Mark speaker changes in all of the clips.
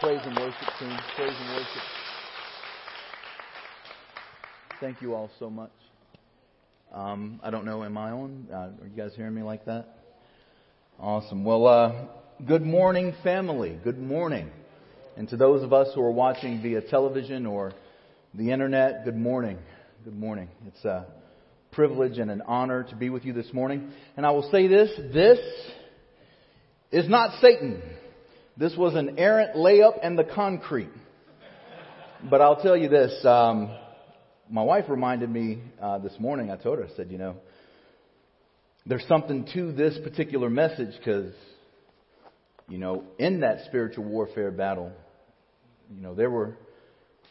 Speaker 1: praise and worship team. Praise and worship. Thank you all so much. Um, I don't know, am I on? Uh, are you guys hearing me like that? Awesome. Well, uh, good morning, family. Good morning. And to those of us who are watching via television or the internet, good morning. Good morning. It's a privilege and an honor to be with you this morning. And I will say this, this is not Satan. This was an errant layup in the concrete. But I'll tell you this, um, my wife reminded me uh, this morning, I told her, I said, you know, there's something to this particular message because, you know, in that spiritual warfare battle, you know, there were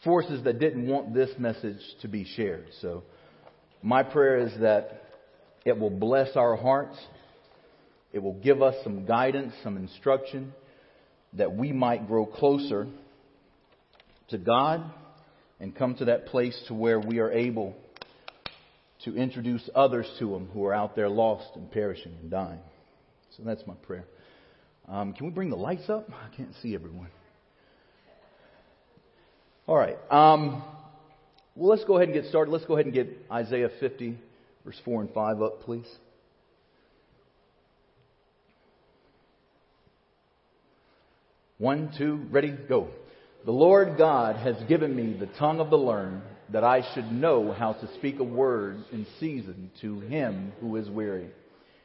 Speaker 1: forces that didn't want this message to be shared. So my prayer is that it will bless our hearts. It will give us some guidance, some instruction that we might grow closer to God and come to that place to where we are able to introduce others to Him who are out there lost and perishing and dying. So that's my prayer. Um, can we bring the lights up? I can't see everyone. All right. Um, well, let's go ahead and get started. Let's go ahead and get Isaiah 50, verse 4 and 5 up, please. One, two, ready, go. The Lord God has given me the tongue of the learned, that I should know how to speak a word in season to him who is weary.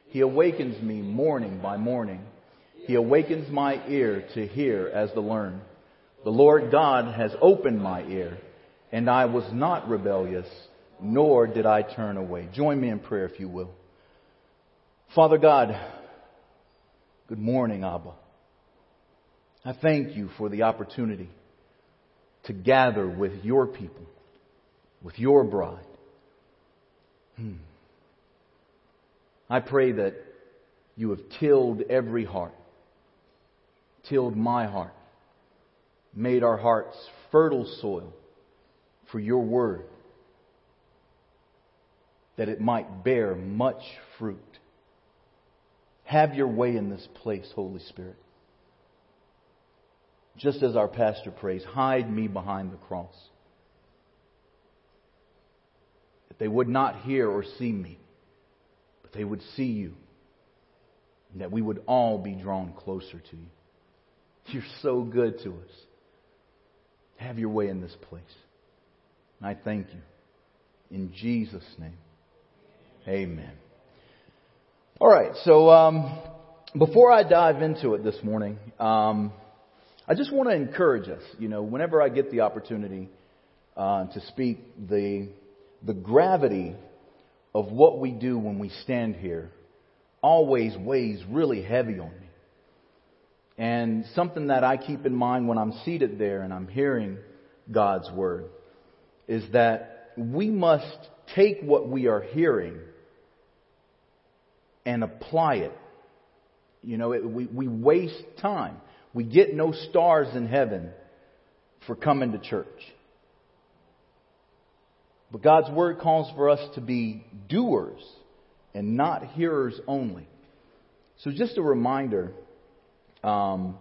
Speaker 1: He awakens me morning by morning. He awakens my ear to hear as the learned. The Lord God has opened my ear, and I was not rebellious, nor did I turn away. Join me in prayer if you will. Father God, good morning, Abba. I thank you for the opportunity to gather with your people, with your bride. Hmm. I pray that you have tilled every heart, tilled my heart, made our hearts fertile soil for your word, that it might bear much fruit. Have your way in this place, Holy Spirit just as our pastor prays, hide me behind the cross. That they would not hear or see me, but they would see you. And that we would all be drawn closer to you. You're so good to us. Have your way in this place. And I thank you. In Jesus' name. Amen. All right, so um, before I dive into it this morning, um, I just want to encourage us, you know, whenever I get the opportunity uh, to speak, the, the gravity of what we do when we stand here always weighs really heavy on me. And something that I keep in mind when I'm seated there and I'm hearing God's Word is that we must take what we are hearing and apply it. You know, it, we, we waste time. We get no stars in heaven for coming to church. But God's Word calls for us to be doers and not hearers only. So, just a reminder um,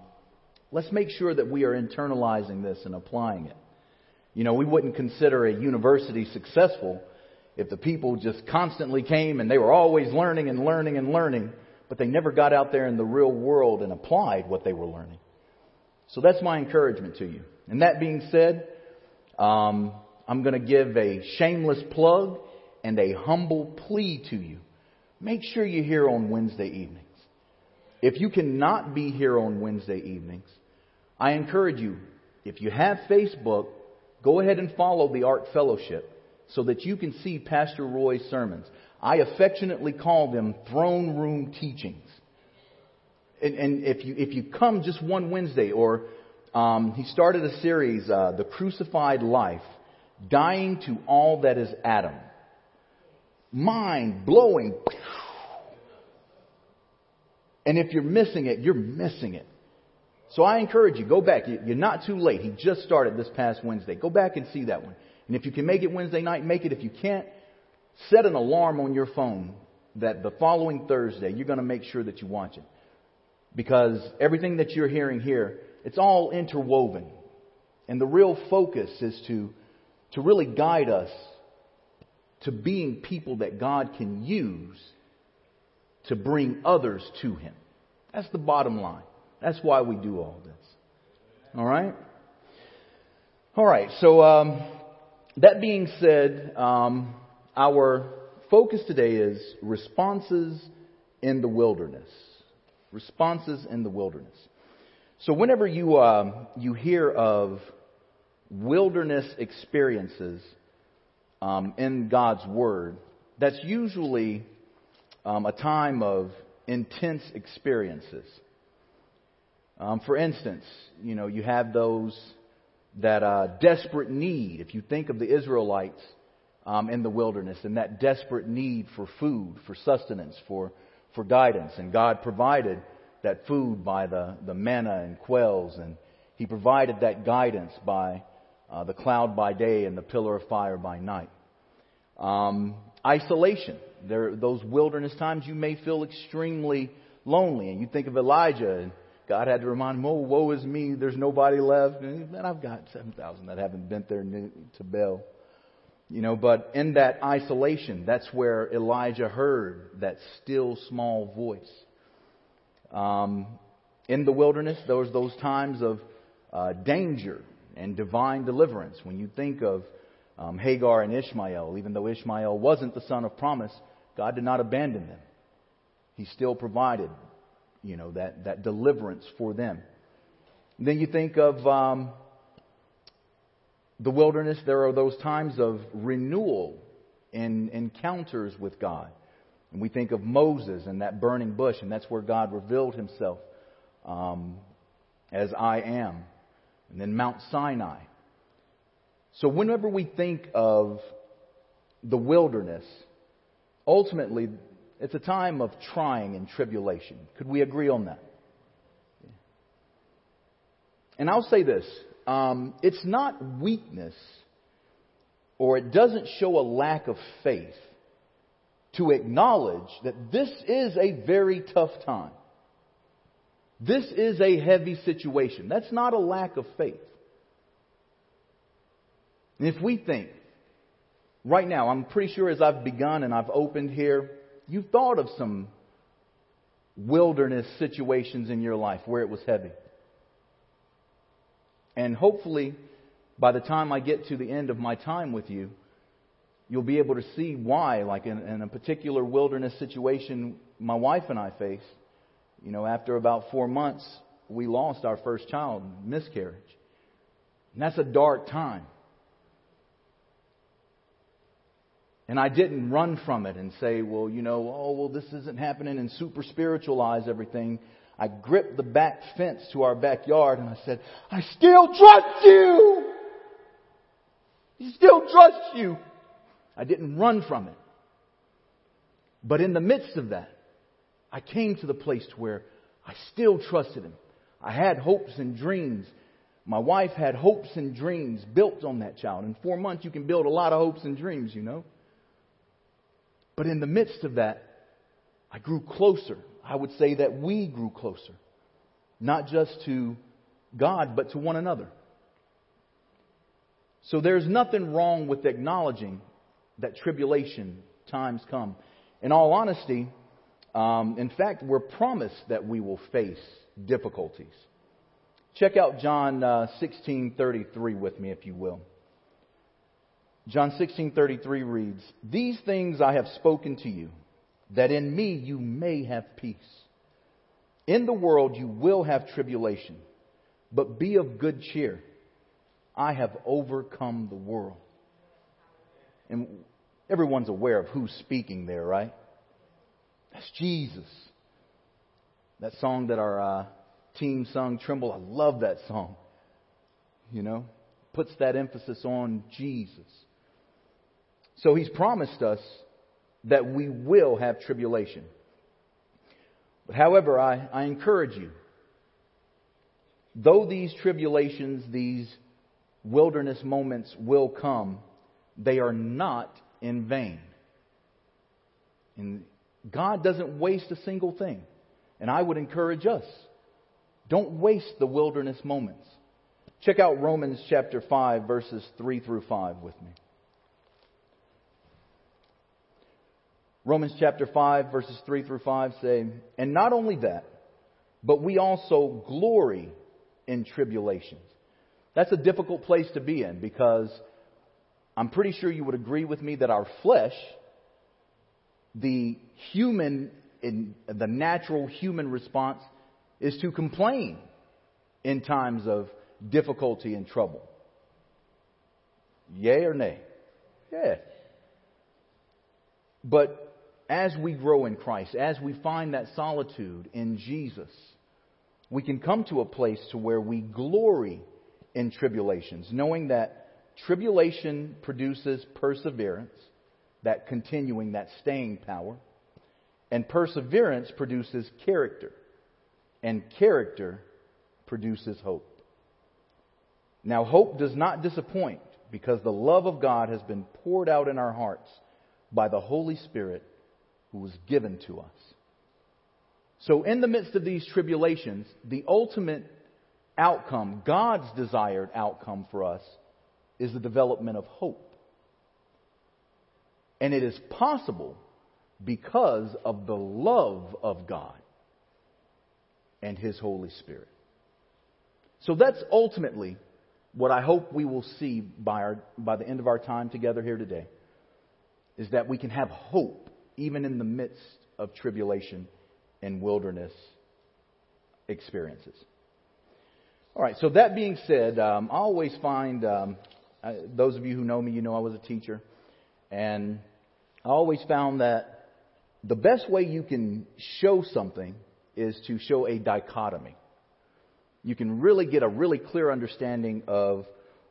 Speaker 1: let's make sure that we are internalizing this and applying it. You know, we wouldn't consider a university successful if the people just constantly came and they were always learning and learning and learning, but they never got out there in the real world and applied what they were learning. So that's my encouragement to you. And that being said, um, I'm going to give a shameless plug and a humble plea to you. Make sure you're here on Wednesday evenings. If you cannot be here on Wednesday evenings, I encourage you, if you have Facebook, go ahead and follow the Ark Fellowship so that you can see Pastor Roy's sermons. I affectionately call them throne room teachings and, and if you if you come just one Wednesday, or um, he started a series, uh, "The Crucified Life," dying to all that is Adam. Mind blowing. And if you're missing it, you're missing it. So I encourage you, go back. You're not too late. He just started this past Wednesday. Go back and see that one. And if you can make it Wednesday night, make it. If you can't, set an alarm on your phone that the following Thursday you're going to make sure that you watch it. Because everything that you're hearing here, it's all interwoven. And the real focus is to, to really guide us to being people that God can use to bring others to Him. That's the bottom line. That's why we do all this. All right? All right, so um, that being said, um, our focus today is responses in the wilderness. Responses in the wilderness. So whenever you uh, you hear of wilderness experiences um, in God's Word, that's usually um, a time of intense experiences. Um, for instance, you know, you have those that uh, desperate need. If you think of the Israelites um, in the wilderness and that desperate need for food, for sustenance, for for guidance, and God provided that food by the the manna and quails, and He provided that guidance by uh, the cloud by day and the pillar of fire by night. Um, isolation. There, those wilderness times, you may feel extremely lonely, and you think of Elijah and God had to remind him, oh, woe is me, there's nobody left. And I've got 7,000 that haven't been there to Baal. You know, but in that isolation, that's where Elijah heard that still small voice. Um, in the wilderness, there was those times of uh, danger and divine deliverance. When you think of um, Hagar and Ishmael, even though Ishmael wasn't the son of promise, God did not abandon them. He still provided you know, that, that deliverance for them. then you think of um, the wilderness, there are those times of renewal and encounters with God. And we think of Moses and that burning bush, and that's where God revealed himself um, as I am. And then Mount Sinai. So whenever we think of the wilderness, ultimately it's a time of trying and tribulation. Could we agree on that? And I'll say this um, it's not weakness or it doesn't show a lack of faith to acknowledge that this is a very tough time. This is a heavy situation. That's not a lack of faith. And if we think, right now, I'm pretty sure as I've begun and I've opened here, You've thought of some wilderness situations in your life where it was heavy. And hopefully, by the time I get to the end of my time with you, you'll be able to see why, like in, in, a particular wilderness situation my wife and I faced, you know, after about four months, we lost our first child, miscarriage. And that's a dark time. And I didn't run from it and say, well, you know, oh, well, this isn't happening and super spiritualize everything. I gripped the back fence to our backyard and I said, I still trust you! I still trust you! I didn't run from it. But in the midst of that, I came to the place where I still trusted him. I had hopes and dreams. My wife had hopes and dreams built on that child. In four months, you can build a lot of hopes and dreams, you know. But in the midst of that, I grew closer. I would say that we grew closer. Not just to God, but to one another. So there's nothing wrong with acknowledging that tribulation times come. In all honesty, um, in fact, we're promised that we will face difficulties. Check out John uh, 16:33 with me, if you will. John 16:33 reads, "These things I have spoken to you, that in me you may have peace. In the world you will have tribulation, but be of good cheer. I have overcome the world." And everyone's aware of who's speaking there, right? That's Jesus. That song that our uh, team sung, Tremble, I love that song. You know, puts that emphasis on Jesus. So he's promised us that we will have tribulation. But however, I, I encourage you, though these tribulations, these wilderness moments will come, they are not in vain. And God doesn't waste a single thing. And I would encourage us don't waste the wilderness moments. Check out Romans chapter 5, verses 3 through 5 with me. Romans chapter 5, verses 3 through 5 say, And not only that, but we also glory in tribulations. That's a difficult place to be in because I'm pretty sure you would agree with me that our flesh, the human, in the natural human response, is to complain in times of difficulty and trouble. Yay or nay? Yeah. But as we grow in Christ, as we find that solitude in Jesus, we can come to a place to where we glory in tribulations, knowing that tribulation produces perseverance, that continuing, that staying power, and perseverance produces character, and character produces hope. Now, hope does not disappoint because the love of God has been poured out in our hearts by the Holy Spirit who was given to us. So, in the midst of these tribulations, the ultimate outcome, God's desired outcome for us, is the development of hope. And it is possible because of the love of God and His Holy Spirit. So that's ultimately what I hope we will see by, our, by the end of our time together here today is that we can have hope even in the midst of tribulation and wilderness experiences. All right, so that being said, um, I always find, um, I, those of you who know me, you know I was a teacher, and I always found that the best way you can show something is to show a dichotomy. You can really get a really clear understanding of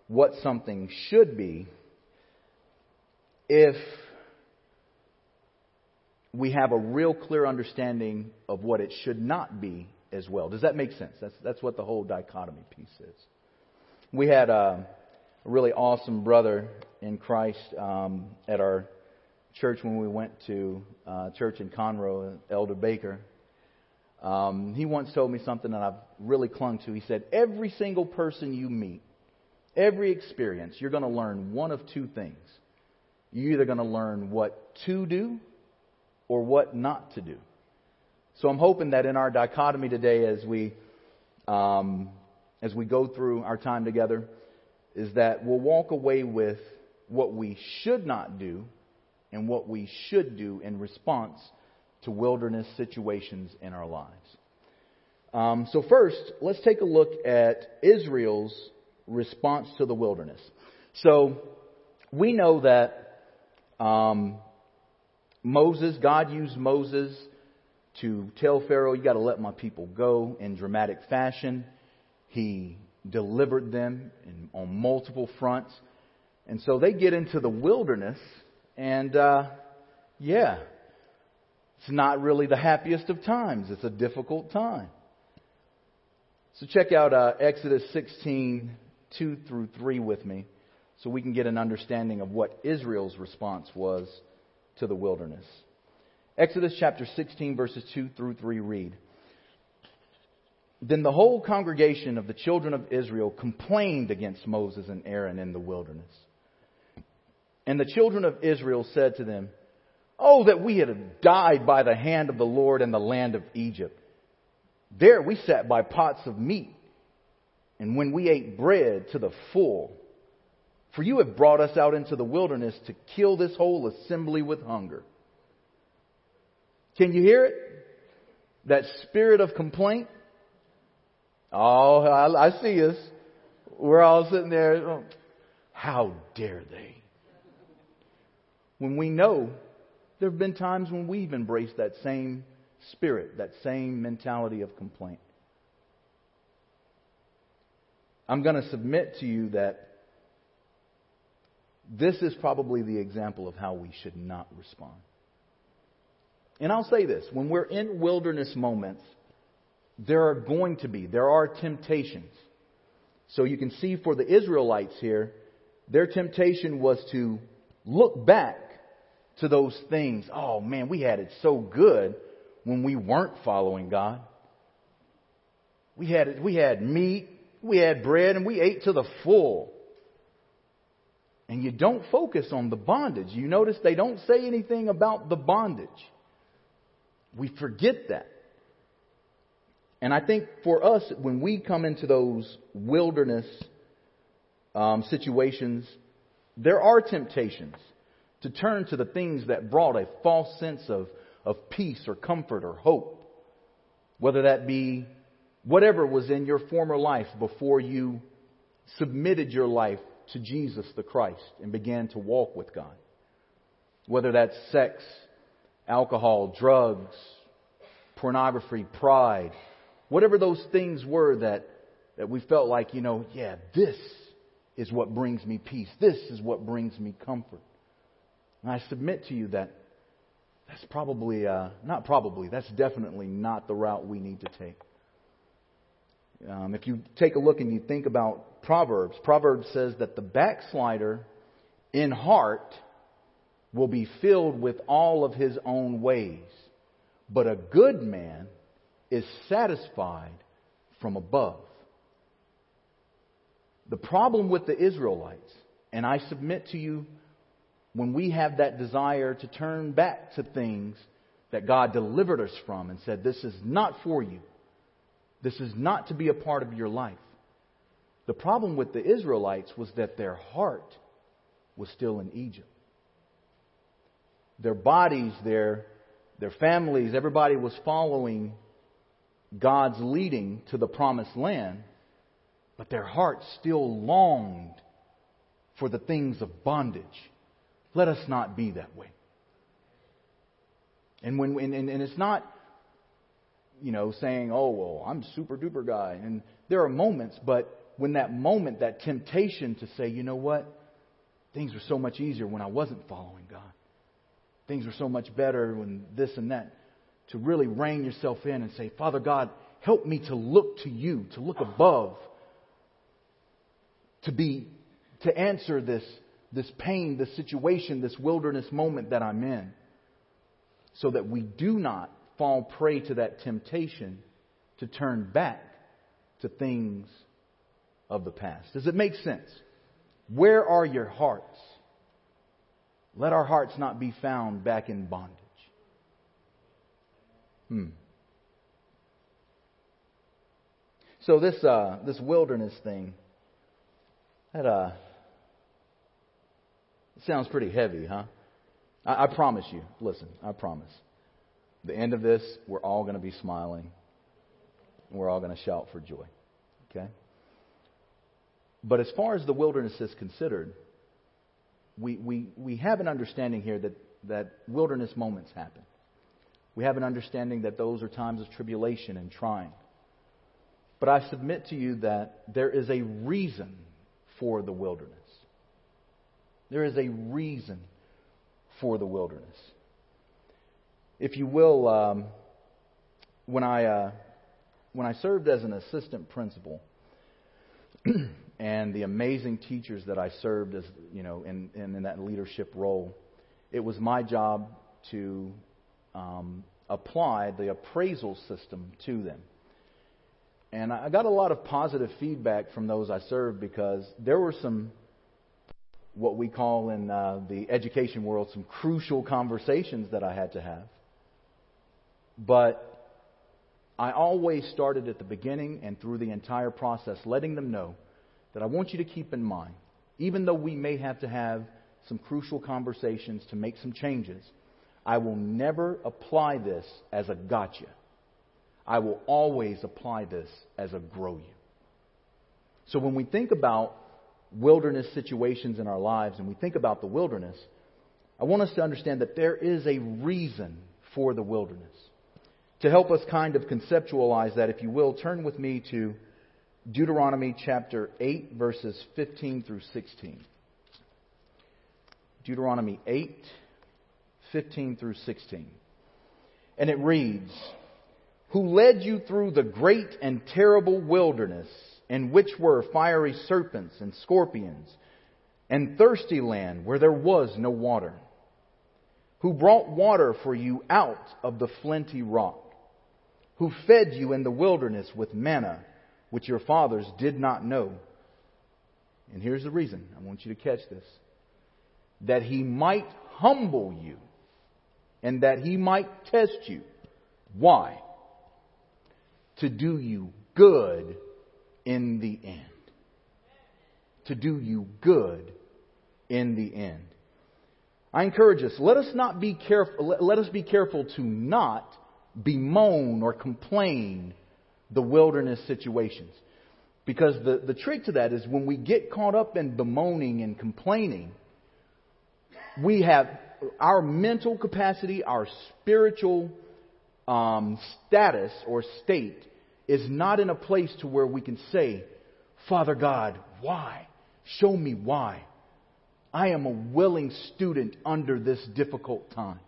Speaker 1: what something should be if we have a real clear understanding of what it should not be as well. Does that make sense? That's, that's what the whole dichotomy piece is. We had a, a really awesome brother in Christ um, at our church when we went to uh, church in Conroe, Elder Baker. Um, he once told me something that I've really clung to. He said, Every single person you meet, every experience, you're going to learn one of two things. You're either going to learn what to do or what not to do. So I'm hoping that in our dichotomy today, as we um, as we go through our time together, is that we'll walk away with what we should not do and what we should do in response to wilderness situations in our lives. Um, so first, let's take a look at Israel's response to the wilderness. So we know that um, Moses, God used Moses to tell Pharaoh, you got to let my people go in dramatic fashion. He delivered them in, on multiple fronts. And so they get into the wilderness, and uh, yeah, it's not really the happiest of times. It's a difficult time. So check out uh, Exodus 16, 2 through 3 with me, so we can get an understanding of what Israel's response was to the wilderness. Exodus chapter 16, verses 2 through 3 read Then the whole congregation of the children of Israel complained against Moses and Aaron in the wilderness. And the children of Israel said to them, Oh, that we had died by the hand of the Lord in the land of Egypt. There we sat by pots of meat, and when we ate bread to the full, for you have brought us out into the wilderness to kill this whole assembly with hunger. Can you hear it? That spirit of complaint? Oh, I, I see us. We're all sitting there. How dare they? When we know there have been times when we've embraced that same spirit, that same mentality of complaint. I'm going to submit to you that this is probably the example of how we should not respond. And I'll say this when we're in wilderness moments, there are going to be, there are temptations. So you can see for the Israelites here, their temptation was to look back to those things. Oh man, we had it so good. when we weren't following God. We had, we had meat, we had bread, and we ate to the full. And you don't focus on the bondage. You notice they don't say anything about the bondage. We forget that. And I think for us, when we come into those wilderness um, situations, there are temptations to turn to the things that brought a false sense of, of peace or comfort or hope. Whether that be whatever was in your former life before you submitted your life to Jesus the Christ and began to walk with God. Whether that's sex, alcohol, drugs, pornography, pride, whatever those things were that, that we felt like, you know, yeah, this is what brings me peace. This is what brings me comfort. And I submit to you that that's probably, uh, not probably, that's definitely not the route we need to take. Um, if you take a look and you think about Proverbs, Proverbs says that the backslider in heart will be filled with all of his own ways, but a good man is satisfied from above. The problem with the Israelites, and I submit to you, when we have that desire to turn back to things that God delivered us from and said, This is not for you, this is not to be a part of your life. The problem with the Israelites was that their heart was still in Egypt. Their bodies, their, their families, everybody was following God's leading to the promised land, but their hearts still longed for the things of bondage. Let us not be that way. And when and, and, and it's not, you know, saying, "Oh well, I'm super duper guy." And there are moments, but when that moment, that temptation to say, "You know what? Things were so much easier when I wasn't following God. Things were so much better when this and that." to really rein yourself in and say, Father God, help me to look to you, to look above, to be, to answer this, this pain, this situation, this wilderness moment that I'm in, so that we do not fall prey to that temptation to turn back to things of the past. Does it make sense? Where are your hearts? Let our hearts not be found back in bondage. Hmm. So this uh, this wilderness thing, that uh, sounds pretty heavy, huh? I, I promise you. Listen, I promise. The end of this, we're all going to be smiling. We're all going to shout for joy. Okay. But as far as the wilderness is considered, we, we, we have an understanding here that, that wilderness moments happen. We have an understanding that those are times of tribulation and trying. But I submit to you that there is a reason for the wilderness. There is a reason for the wilderness. If you will, um, when I uh, when I served as an assistant principal, and the amazing teachers that I served as you know in, in, in that leadership role, it was my job to um, apply the appraisal system to them. And I got a lot of positive feedback from those I served because there were some, what we call in uh, the education world, some crucial conversations that I had to have. But I always started at the beginning and through the entire process, letting them know that I want you to keep in mind, even though we may have to have some crucial conversations to make some changes, I will never apply this as a gotcha. I will always apply this as a grow you. So when we think about wilderness situations in our lives and we think about the wilderness, I want us to understand that there is a reason for the wilderness. To help us kind of conceptualize that, if you will, turn with me to Deuteronomy chapter 8, verses 15 through 16. Deuteronomy 8, 15 through 16. And it reads, who led you through the great and terrible wilderness, in which were fiery serpents and scorpions, and thirsty land where there was no water, who brought water for you out of the flinty rock, who fed you in the wilderness with manna, which your fathers did not know. And here's the reason. I want you to catch this. That he might humble you and that he might test you. Why? To do you good in the end. To do you good in the end. I encourage us, let us not be careful, let us be careful to not bemoan or complain the wilderness situations. Because the, the trick to that is when we get caught up in bemoaning and complaining, we have our mental capacity, our spiritual um, status or state is not in a place to where we can say, Father God, why? Show me why. I am a willing student under this difficult time.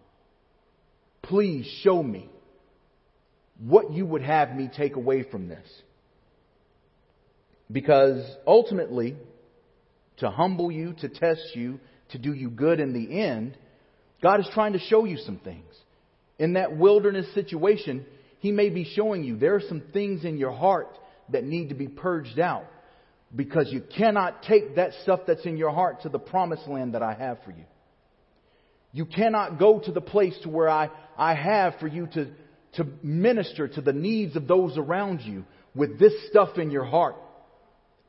Speaker 1: Please show me what you would have me take away from this. Because ultimately, to humble you, to test you, to do you good in the end, God is trying to show you some things. In that wilderness situation, He may be showing you there are some things in your heart that need to be purged out because you cannot take that stuff that's in your heart to the promised land that I have for you. You cannot go to the place to where I, I have for you to, to minister to the needs of those around you with this stuff in your heart.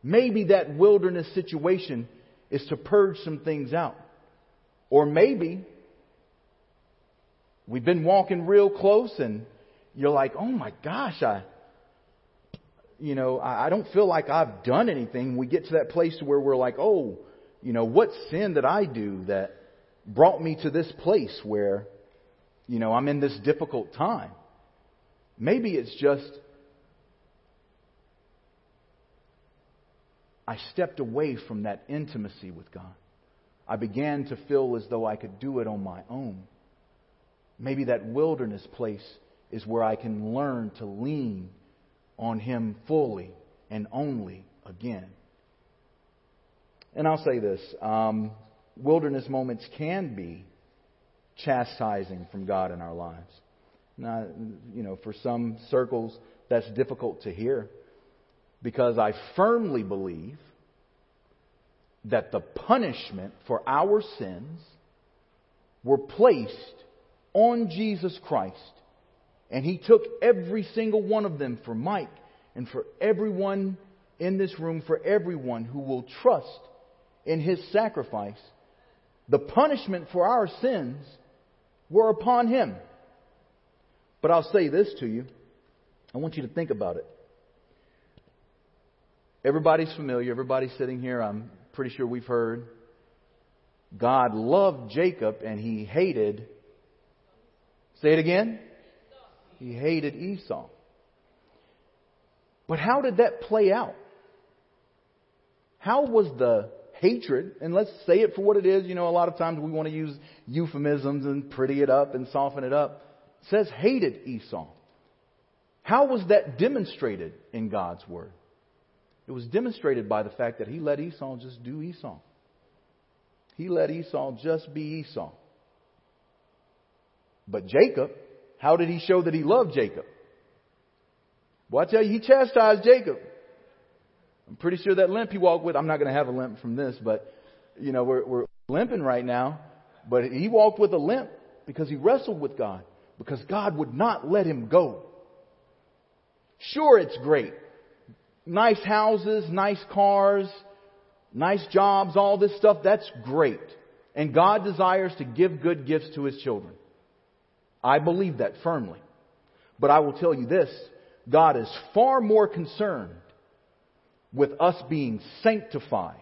Speaker 1: Maybe that wilderness situation is to purge some things out. Or maybe we've been walking real close and you're like, oh my gosh, I, you know, I don't feel like I've done anything. We get to that place where we're like, oh, you know, what sin did I do that brought me to this place where, you know, I'm in this difficult time? Maybe it's just I stepped away from that intimacy with God. I began to feel as though I could do it on my own. Maybe that wilderness place is where I can learn to lean on Him fully and only again. And I'll say this um, wilderness moments can be chastising from God in our lives. Now, you know, for some circles, that's difficult to hear because I firmly believe that the punishment for our sins were placed on Jesus Christ and he took every single one of them for Mike and for everyone in this room, for everyone who will trust in his sacrifice. The punishment for our sins were upon him. But I'll say this to you. I want you to think about it. Everybody's familiar. Everybody sitting here, I'm pretty sure we've heard. God loved Jacob and he hated. Say it again. He hated Esau. But how did that play out? How was the hatred, and let's say it for what it is, you know, a lot of times we want to use euphemisms and pretty it up and soften it up. Says hated Esau. How was that demonstrated in God's Word? It was demonstrated by the fact that he let Esau just do Esau. He let Esau just be Esau. But Jacob, how did he show that he loved Jacob? Well, I tell you, he chastised Jacob. I'm pretty sure that limp he walked with, I'm not going to have a limp from this, but, you know, we're, we're limping right now. But he walked with a limp because he wrestled with God, because God would not let him go. Sure, it's great. Nice houses, nice cars, nice jobs, all this stuff, that's great. And God desires to give good gifts to his children. I believe that firmly. But I will tell you this God is far more concerned with us being sanctified,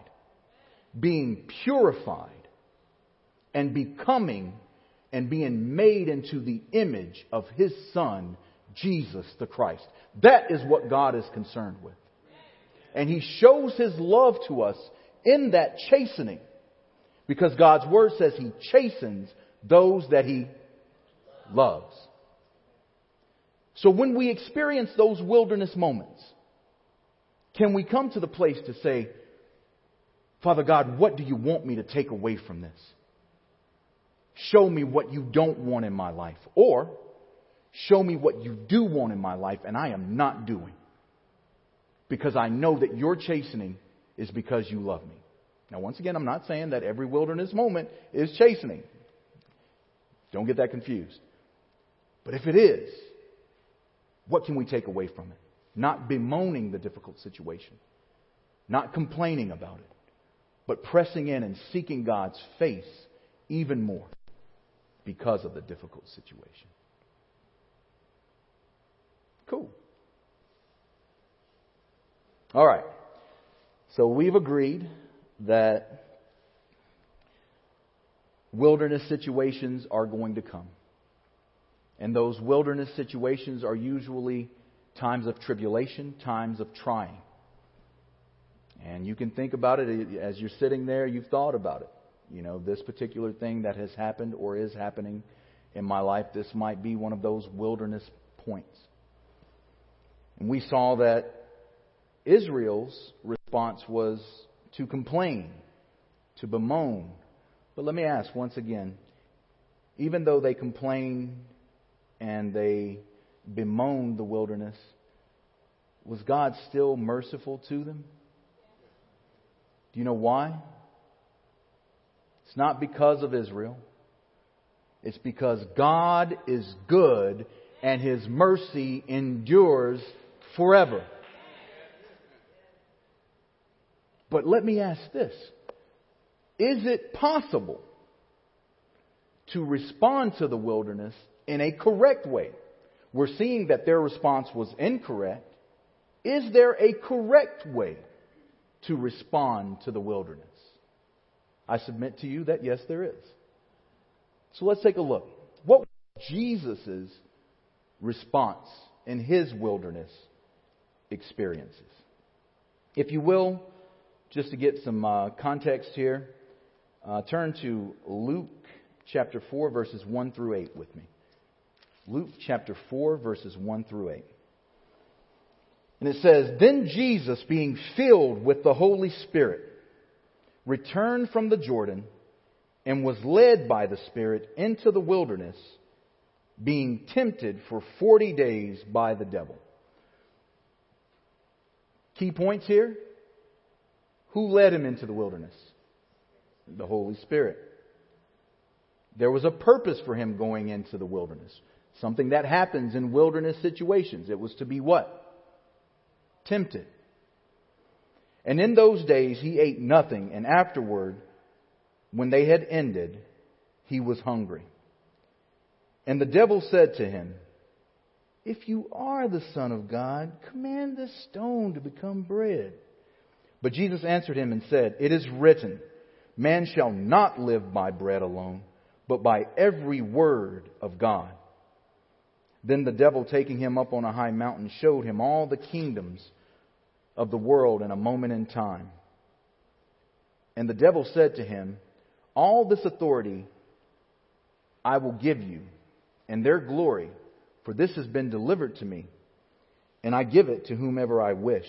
Speaker 1: being purified, and becoming and being made into the image of His Son, Jesus the Christ. That is what God is concerned with. And He shows His love to us in that chastening. Because God's Word says He chastens those that He loves. So when we experience those wilderness moments, can we come to the place to say, Father God, what do you want me to take away from this? Show me what you don't want in my life. Or, Show me what you do want in my life and I am not doing. Because I know that your chastening is because you love me. Now, once again, I'm not saying that every wilderness moment is chastening. Don't get that confused. But if it is, what can we take away from it? Not bemoaning the difficult situation, not complaining about it, but pressing in and seeking God's face even more because of the difficult situation. Cool. All right. So we've agreed that wilderness situations are going to come. And those wilderness situations are usually times of tribulation, times of trying. And you can think about it as you're sitting there, you've thought about it. You know, this particular thing that has happened or is happening in my life, this might be one of those wilderness points. And we saw that Israel's response was to complain, to bemoan. But let me ask once again even though they complained and they bemoaned the wilderness, was God still merciful to them? Do you know why? It's not because of Israel. It's because God is good and His mercy endures forever. But let me ask this Is it possible to respond to the wilderness in a correct way? We're seeing that their response was incorrect. Is there a correct way to respond to the wilderness? I submit to you that yes, there is. So let's take a look. What was Jesus' response in his wilderness experiences? If you will, just to get some uh, context here, uh, turn to Luke chapter 4, verses 1 through 8 with me. Luke chapter 4, verses 1 through 8. And it says, Then Jesus, being filled with the Holy Spirit, returned from the Jordan and was led by the Spirit into the wilderness, being tempted for 40 days by the devil. Key points here. Who led him into the wilderness? The Holy Spirit. There was a purpose for him going into the wilderness. Something that happens in wilderness situations. It was to be what? Tempted. And in those days he ate nothing, and afterward, when they had ended, he was hungry. And the devil said to him, If you are the Son of God, command this stone to become bread. But Jesus answered him and said, It is written, Man shall not live by bread alone, but by every word of God. Then the devil, taking him up on a high mountain, showed him all the kingdoms of the world in a moment in time. And the devil said to him, All this authority I will give you, and their glory, for this has been delivered to me, and I give it to whomever I wish.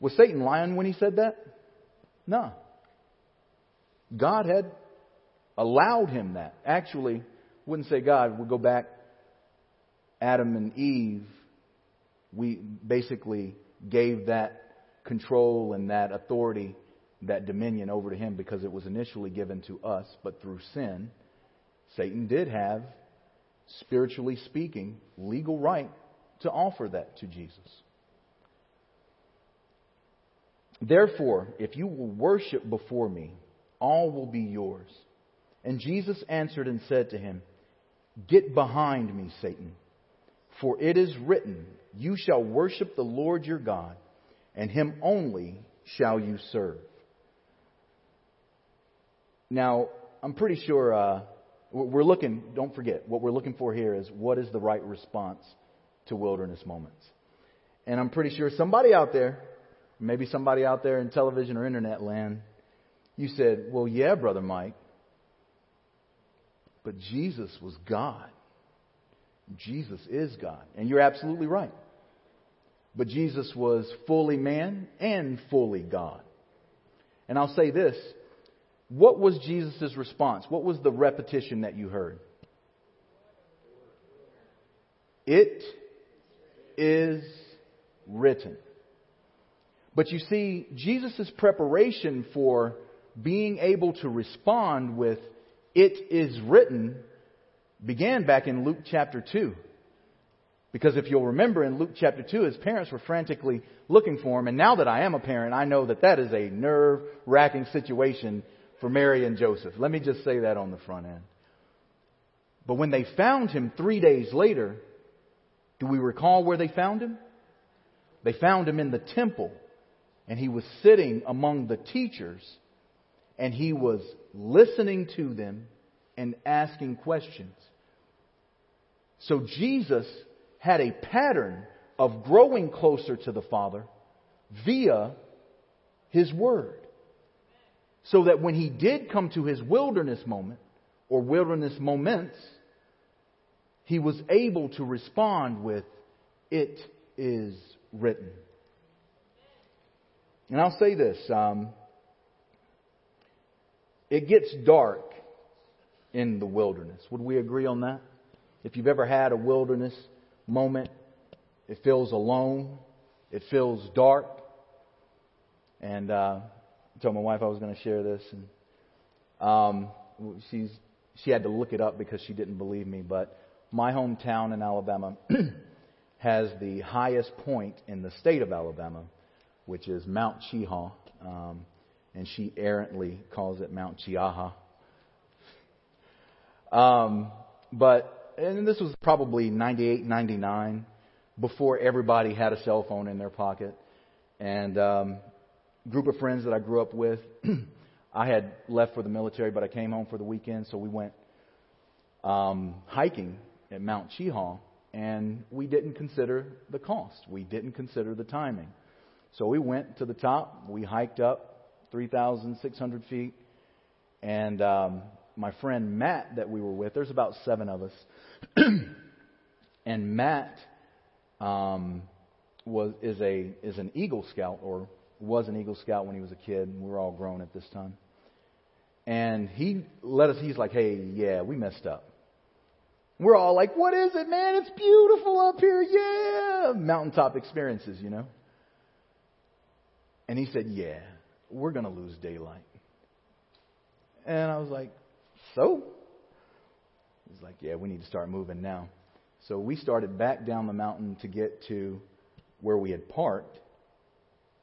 Speaker 1: Was Satan lying when he said that? No. God had allowed him that. Actually, wouldn't say God, we'll go back. Adam and Eve, we basically gave that control and that authority, that dominion over to him because it was initially given to us, but through sin, Satan did have, spiritually speaking, legal right to offer that to Jesus. Therefore, if you will worship before me, all will be yours. And Jesus answered and said to him, Get behind me, Satan, for it is written, You shall worship the Lord your God, and him only shall you serve. Now, I'm pretty sure uh, we're looking, don't forget, what we're looking for here is what is the right response to wilderness moments. And I'm pretty sure somebody out there, maybe somebody out there in television or internet land, you said, Well, yeah, Brother Mike, but Jesus was God. Jesus is God. And you're absolutely right. But Jesus was fully man and fully God. And I'll say this what was Jesus' response? What was the repetition that you heard? It is written. But you see, Jesus' preparation for being able to respond with, It is written, began back in Luke chapter 2. Because if you'll remember in Luke chapter 2, his parents were frantically looking for him. And now that I am a parent, I know that that is a nerve wracking situation for Mary and Joseph. Let me just say that on the front end. But when they found him three days later, do we recall where they found him? They found him in the temple, and he was sitting among the teachers, and he was listening to them and asking questions. So Jesus had a pattern of growing closer to the Father via His Word. So that when he did come to his wilderness moment, or wilderness moments, he was able to respond with, It is written. And I'll say this um, it gets dark in the wilderness. Would we agree on that? If you've ever had a wilderness moment. It feels alone. It feels dark. And uh, I told my wife I was going to share this, and um, she's she had to look it up because she didn't believe me. But my hometown in Alabama has the highest point in the state of Alabama, which is Mount Cheaha, um, and she errantly calls it Mount Chiaha. Um, but and this was probably 98, 99, before everybody had a cell phone in their pocket. And um, group of friends that I grew up with, I had left for the military, but I came home for the weekend, so we went um, hiking at Mount Cheaha, and we didn't consider the cost. We didn't consider the timing. So we went to the top. We hiked up 3,600 feet, and um, my friend Matt that we were with, there's about seven of us, and Matt um, was is a is an Eagle Scout or was an Eagle Scout when he was a kid. And we were all grown at this time. And he let us. He's like, "Hey, yeah, we messed up." We're all like, "What is it, man? It's beautiful up here, yeah!" Mountaintop experiences, you know. And he said, "Yeah, we're gonna lose daylight." And I was like, "So?" He's like, yeah, we need to start moving now. So we started back down the mountain to get to where we had parked,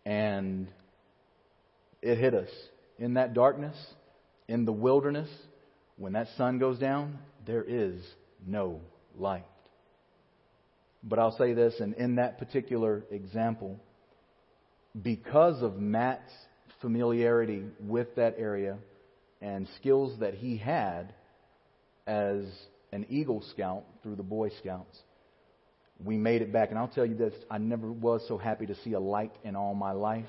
Speaker 1: and it hit us. In that darkness, in the wilderness, when that sun goes down, there is no light. But I'll say this, and in that particular example, because of Matt's familiarity with that area and skills that he had, as an Eagle Scout through the Boy Scouts. We made it back. And I'll tell you this I never was so happy to see a light in all my life.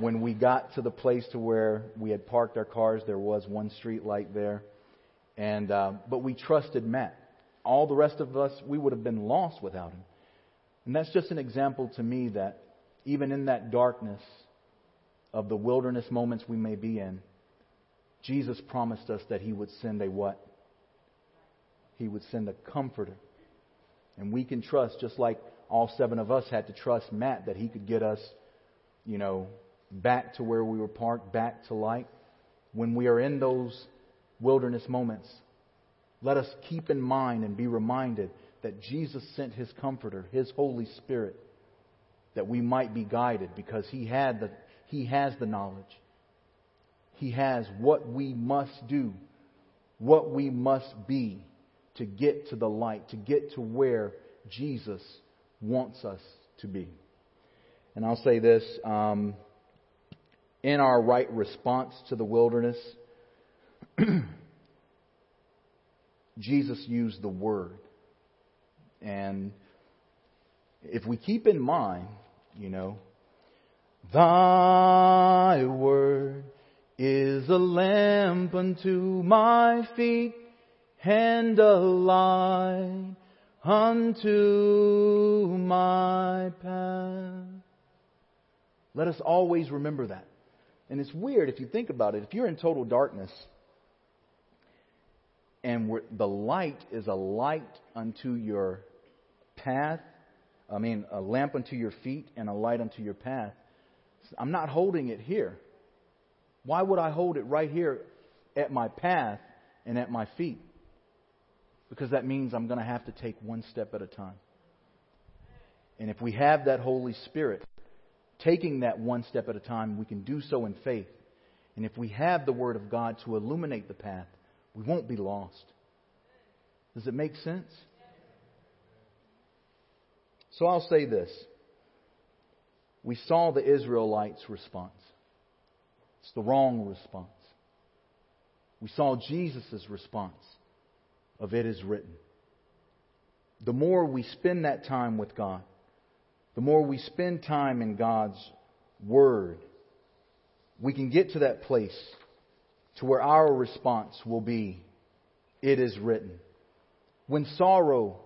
Speaker 1: When we got to the place to where we had parked our cars, there was one street light there. And, uh, but we trusted Matt. All the rest of us, we would have been lost without him. And that's just an example to me that even in that darkness of the wilderness moments we may be in, Jesus promised us that he would send a what? He would send a comforter. And we can trust, just like all seven of us had to trust Matt, that he could get us, you know, back to where we were parked, back to light. When we are in those wilderness moments, let us keep in mind and be reminded that Jesus sent his comforter, his Holy Spirit, that we might be guided because he had the he has the knowledge. He has what we must do, what we must be to get to the light, to get to where Jesus wants us to be. And I'll say this um, in our right response to the wilderness, Jesus used the Word. And if we keep in mind, you know, Thy Word is a lamp unto my feet and a light unto my path. Let us always remember that. And it's weird if you think about it. If you're in total darkness and the light is a light unto your path, I mean, a lamp unto your feet and a light unto your path. I'm not holding it here. Why would I hold it right here at my path and at my feet? Because that means I'm going to have to take one step at a time. And if we have that Holy Spirit, taking that one step at a time, we can do so in faith. And if we have the Word of God to illuminate the path, we won't be lost. Does it make sense? So I'll say this. We saw the Israelites' response. It's the wrong response. We saw Jesus' response of it is written. The more we spend that time with God, the more we spend time in God's Word, we can get to that place to where our response will be, it is written. When sorrow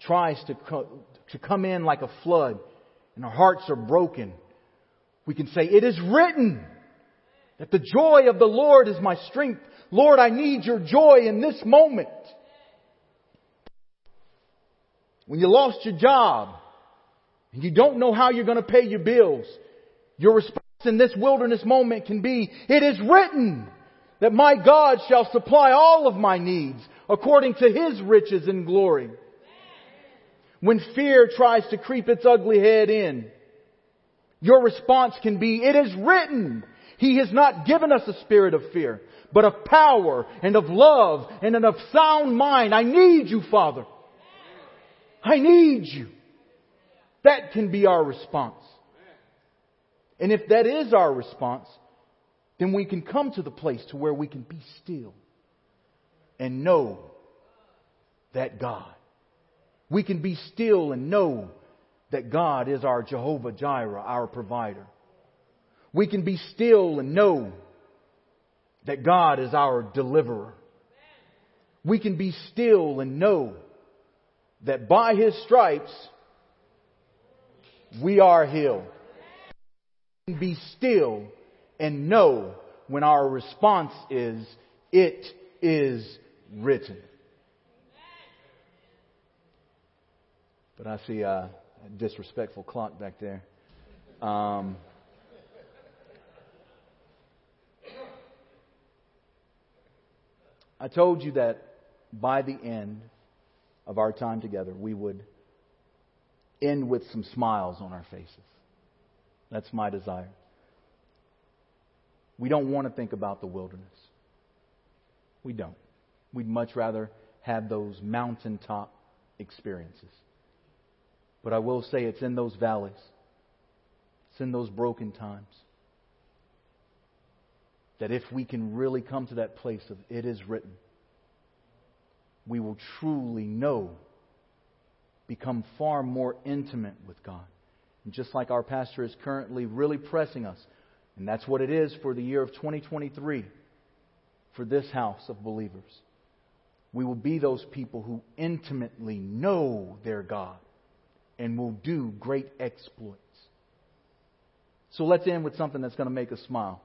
Speaker 1: tries to, co- to come in like a flood and our hearts are broken, we can say, it is written that the joy of the Lord is my strength. Lord, I need your joy in this moment. When you lost your job and you don't know how you're going to pay your bills, your response in this wilderness moment can be, it is written that my God shall supply all of my needs according to his riches and glory. When fear tries to creep its ugly head in, your response can be, it is written, he has not given us a spirit of fear, but of power and of love and of sound mind. I need you, Father. I need you. That can be our response. And if that is our response, then we can come to the place to where we can be still and know that God. We can be still and know that God is our Jehovah Jireh, our provider. We can be still and know that God is our deliverer. We can be still and know that by His stripes we are healed. Be still and know when our response is, it is written. But I see a disrespectful clock back there. Um, I told you that by the end of our time together, we would end with some smiles on our faces. That's my desire. We don't want to think about the wilderness. We don't. We'd much rather have those mountaintop experiences. But I will say it's in those valleys, it's in those broken times that if we can really come to that place of it is written, we will truly know, become far more intimate with God. And just like our pastor is currently really pressing us, and that's what it is for the year of 2023 for this house of believers. We will be those people who intimately know their God and will do great exploits. So let's end with something that's going to make us smile.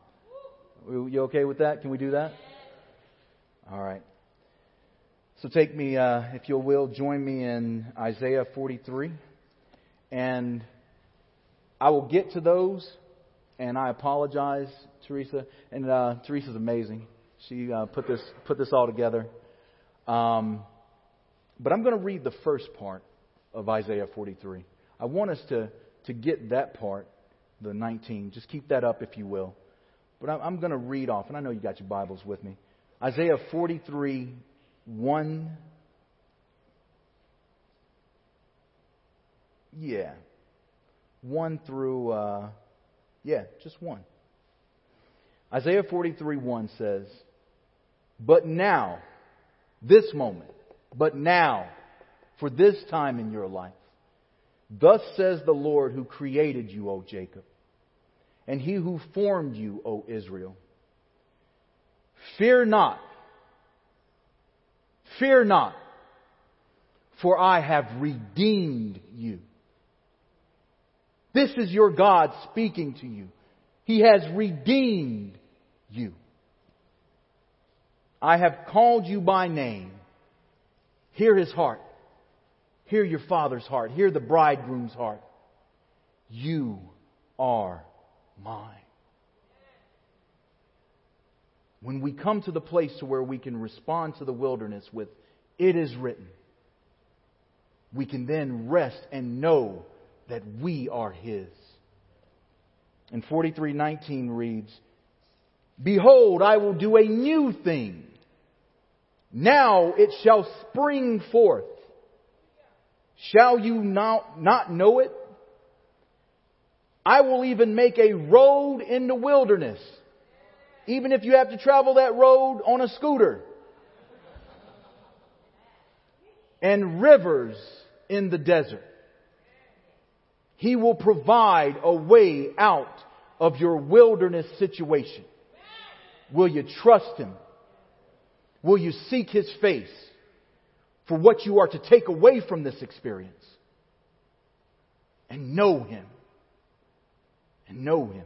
Speaker 1: You okay with that? Can we do that? All right. So take me, uh, if you will, join me in Isaiah 43. And I will get to those, and I apologize, Teresa. And uh, Teresa's amazing. She uh, put this put this all together. Um, but I'm going to read the first part of Isaiah 43. I want us to to get that part, the 19. Just keep that up, if you will. But I'm going to read off, and I know you got your Bibles with me. Isaiah 43, 1. Yeah. 1 through, uh, yeah, just 1. Isaiah 43, 1 says, But now, this moment, but now, for this time in your life, thus says the Lord who created you, O Jacob and he who formed you, O Israel. Fear not. Fear not, for I have redeemed you. This is your God speaking to you. He has redeemed you. I have called you by name. Hear his heart. Hear your father's heart. Hear the bridegroom's heart. You are mine. When we come to the place to where we can respond to the wilderness with, it is written, we can then rest and know that we are His. And 4319 reads, Behold, I will do a new thing. Now it shall spring forth. Shall you not, not know it? I will even make a road in the wilderness. Even if you have to travel that road on a scooter. And rivers in the desert. He will provide a way out of your wilderness situation. Will you trust Him? Will you seek His face for what you are to take away from this experience? And know Him. And know Him.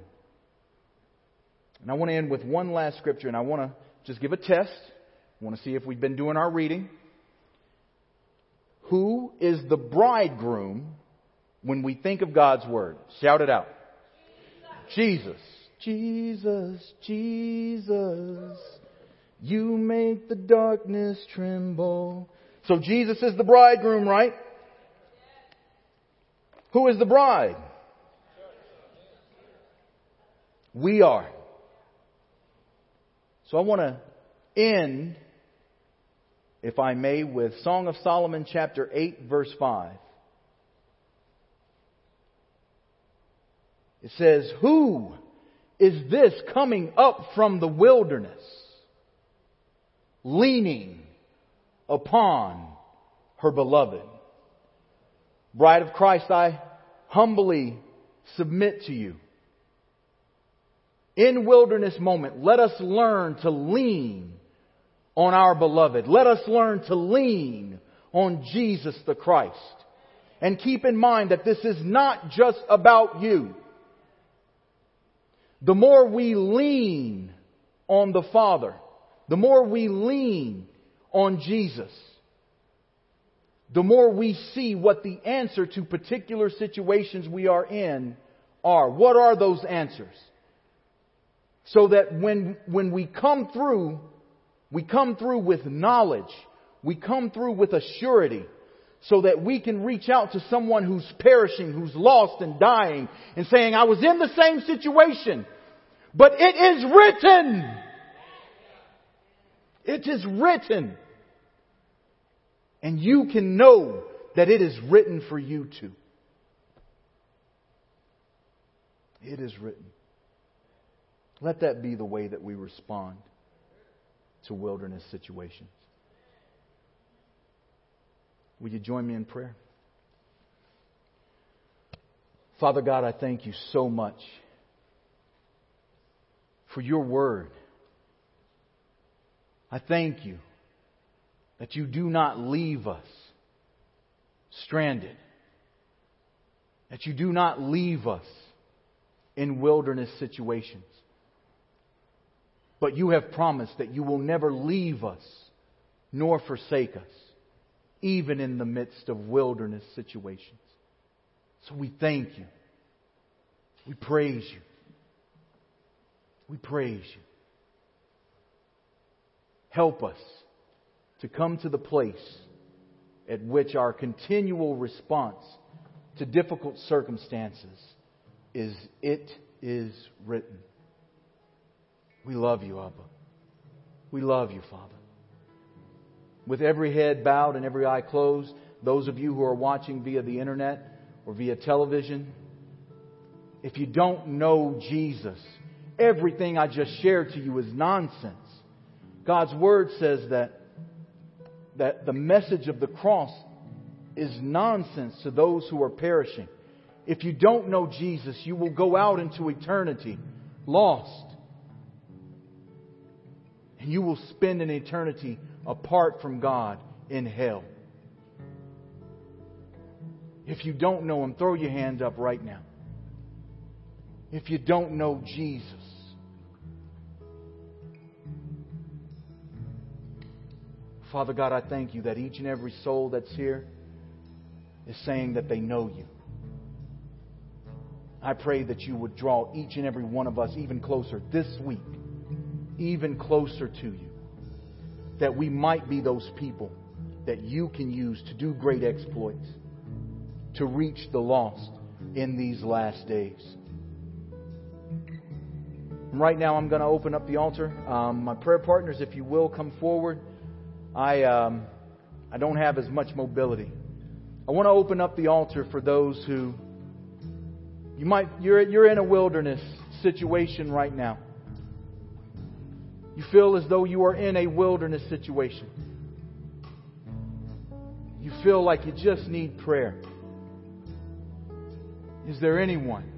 Speaker 1: And I want to end with one last scripture, and I want to just give a test. I want to see if we've been doing our reading. Who is the bridegroom when we think of God's Word? Shout it out. Jesus. Jesus, Jesus, you make the darkness tremble. So Jesus is the bridegroom, right? Who is the bride? We are. So I want to end, if I may, with Song of Solomon chapter 8 verse 5. It says, Who is this coming up from the wilderness, leaning upon her beloved? Bride of Christ, I humbly submit to you. In wilderness moment, let us learn to lean on our beloved. Let us learn to lean on Jesus the Christ. And keep in mind that this is not just about you the more we lean on the Father, the more we lean on Jesus, the more we see what the answer to particular situations we are in are. What are those answers? So that when, when we come through, we come through with knowledge. We come through with a surety so that we can reach out to someone who's perishing, who's lost and dying, and saying, I was in the same situation, but it is written. It is written. And you can know that it is written for you too. It is written. Let that be the way that we respond to wilderness situations. Will you join me in prayer? Father God, I thank you so much for your word. I thank you that you do not leave us stranded, that you do not leave us in wilderness situations. But you have promised that you will never leave us nor forsake us even in the midst of wilderness situations. So we thank you. We praise you. We praise you. Help us to come to the place at which our continual response to difficult circumstances is, It is written. We love you, Abba. We love you, Father with every head bowed and every eye closed, those of you who are watching via the internet or via television, if you don't know Jesus, everything I just shared to you is nonsense. God's Word says that, that the message of the cross is nonsense to those who are perishing. If you don't know Jesus, you will go out into eternity lost. And you will spend an eternity apart from God in hell. If you don't know Him, throw your hand up right now. If you don't know Jesus, Father God, I thank you that each and every soul that's here, is saying that they know you. I pray that you would draw each and every one of us even closer this week, even closer to you. That we might be those people that you can use to do great exploits, to reach the lost in these last days. Right now, I'm going to open up the altar. Um, my prayer partners, if you will, come forward. I, um, I don't have as much mobility. I want to open up the altar for those who you might you're you're in a wilderness situation right now. You feel as though you are in a wilderness situation. You feel like you just need prayer. Is there anyone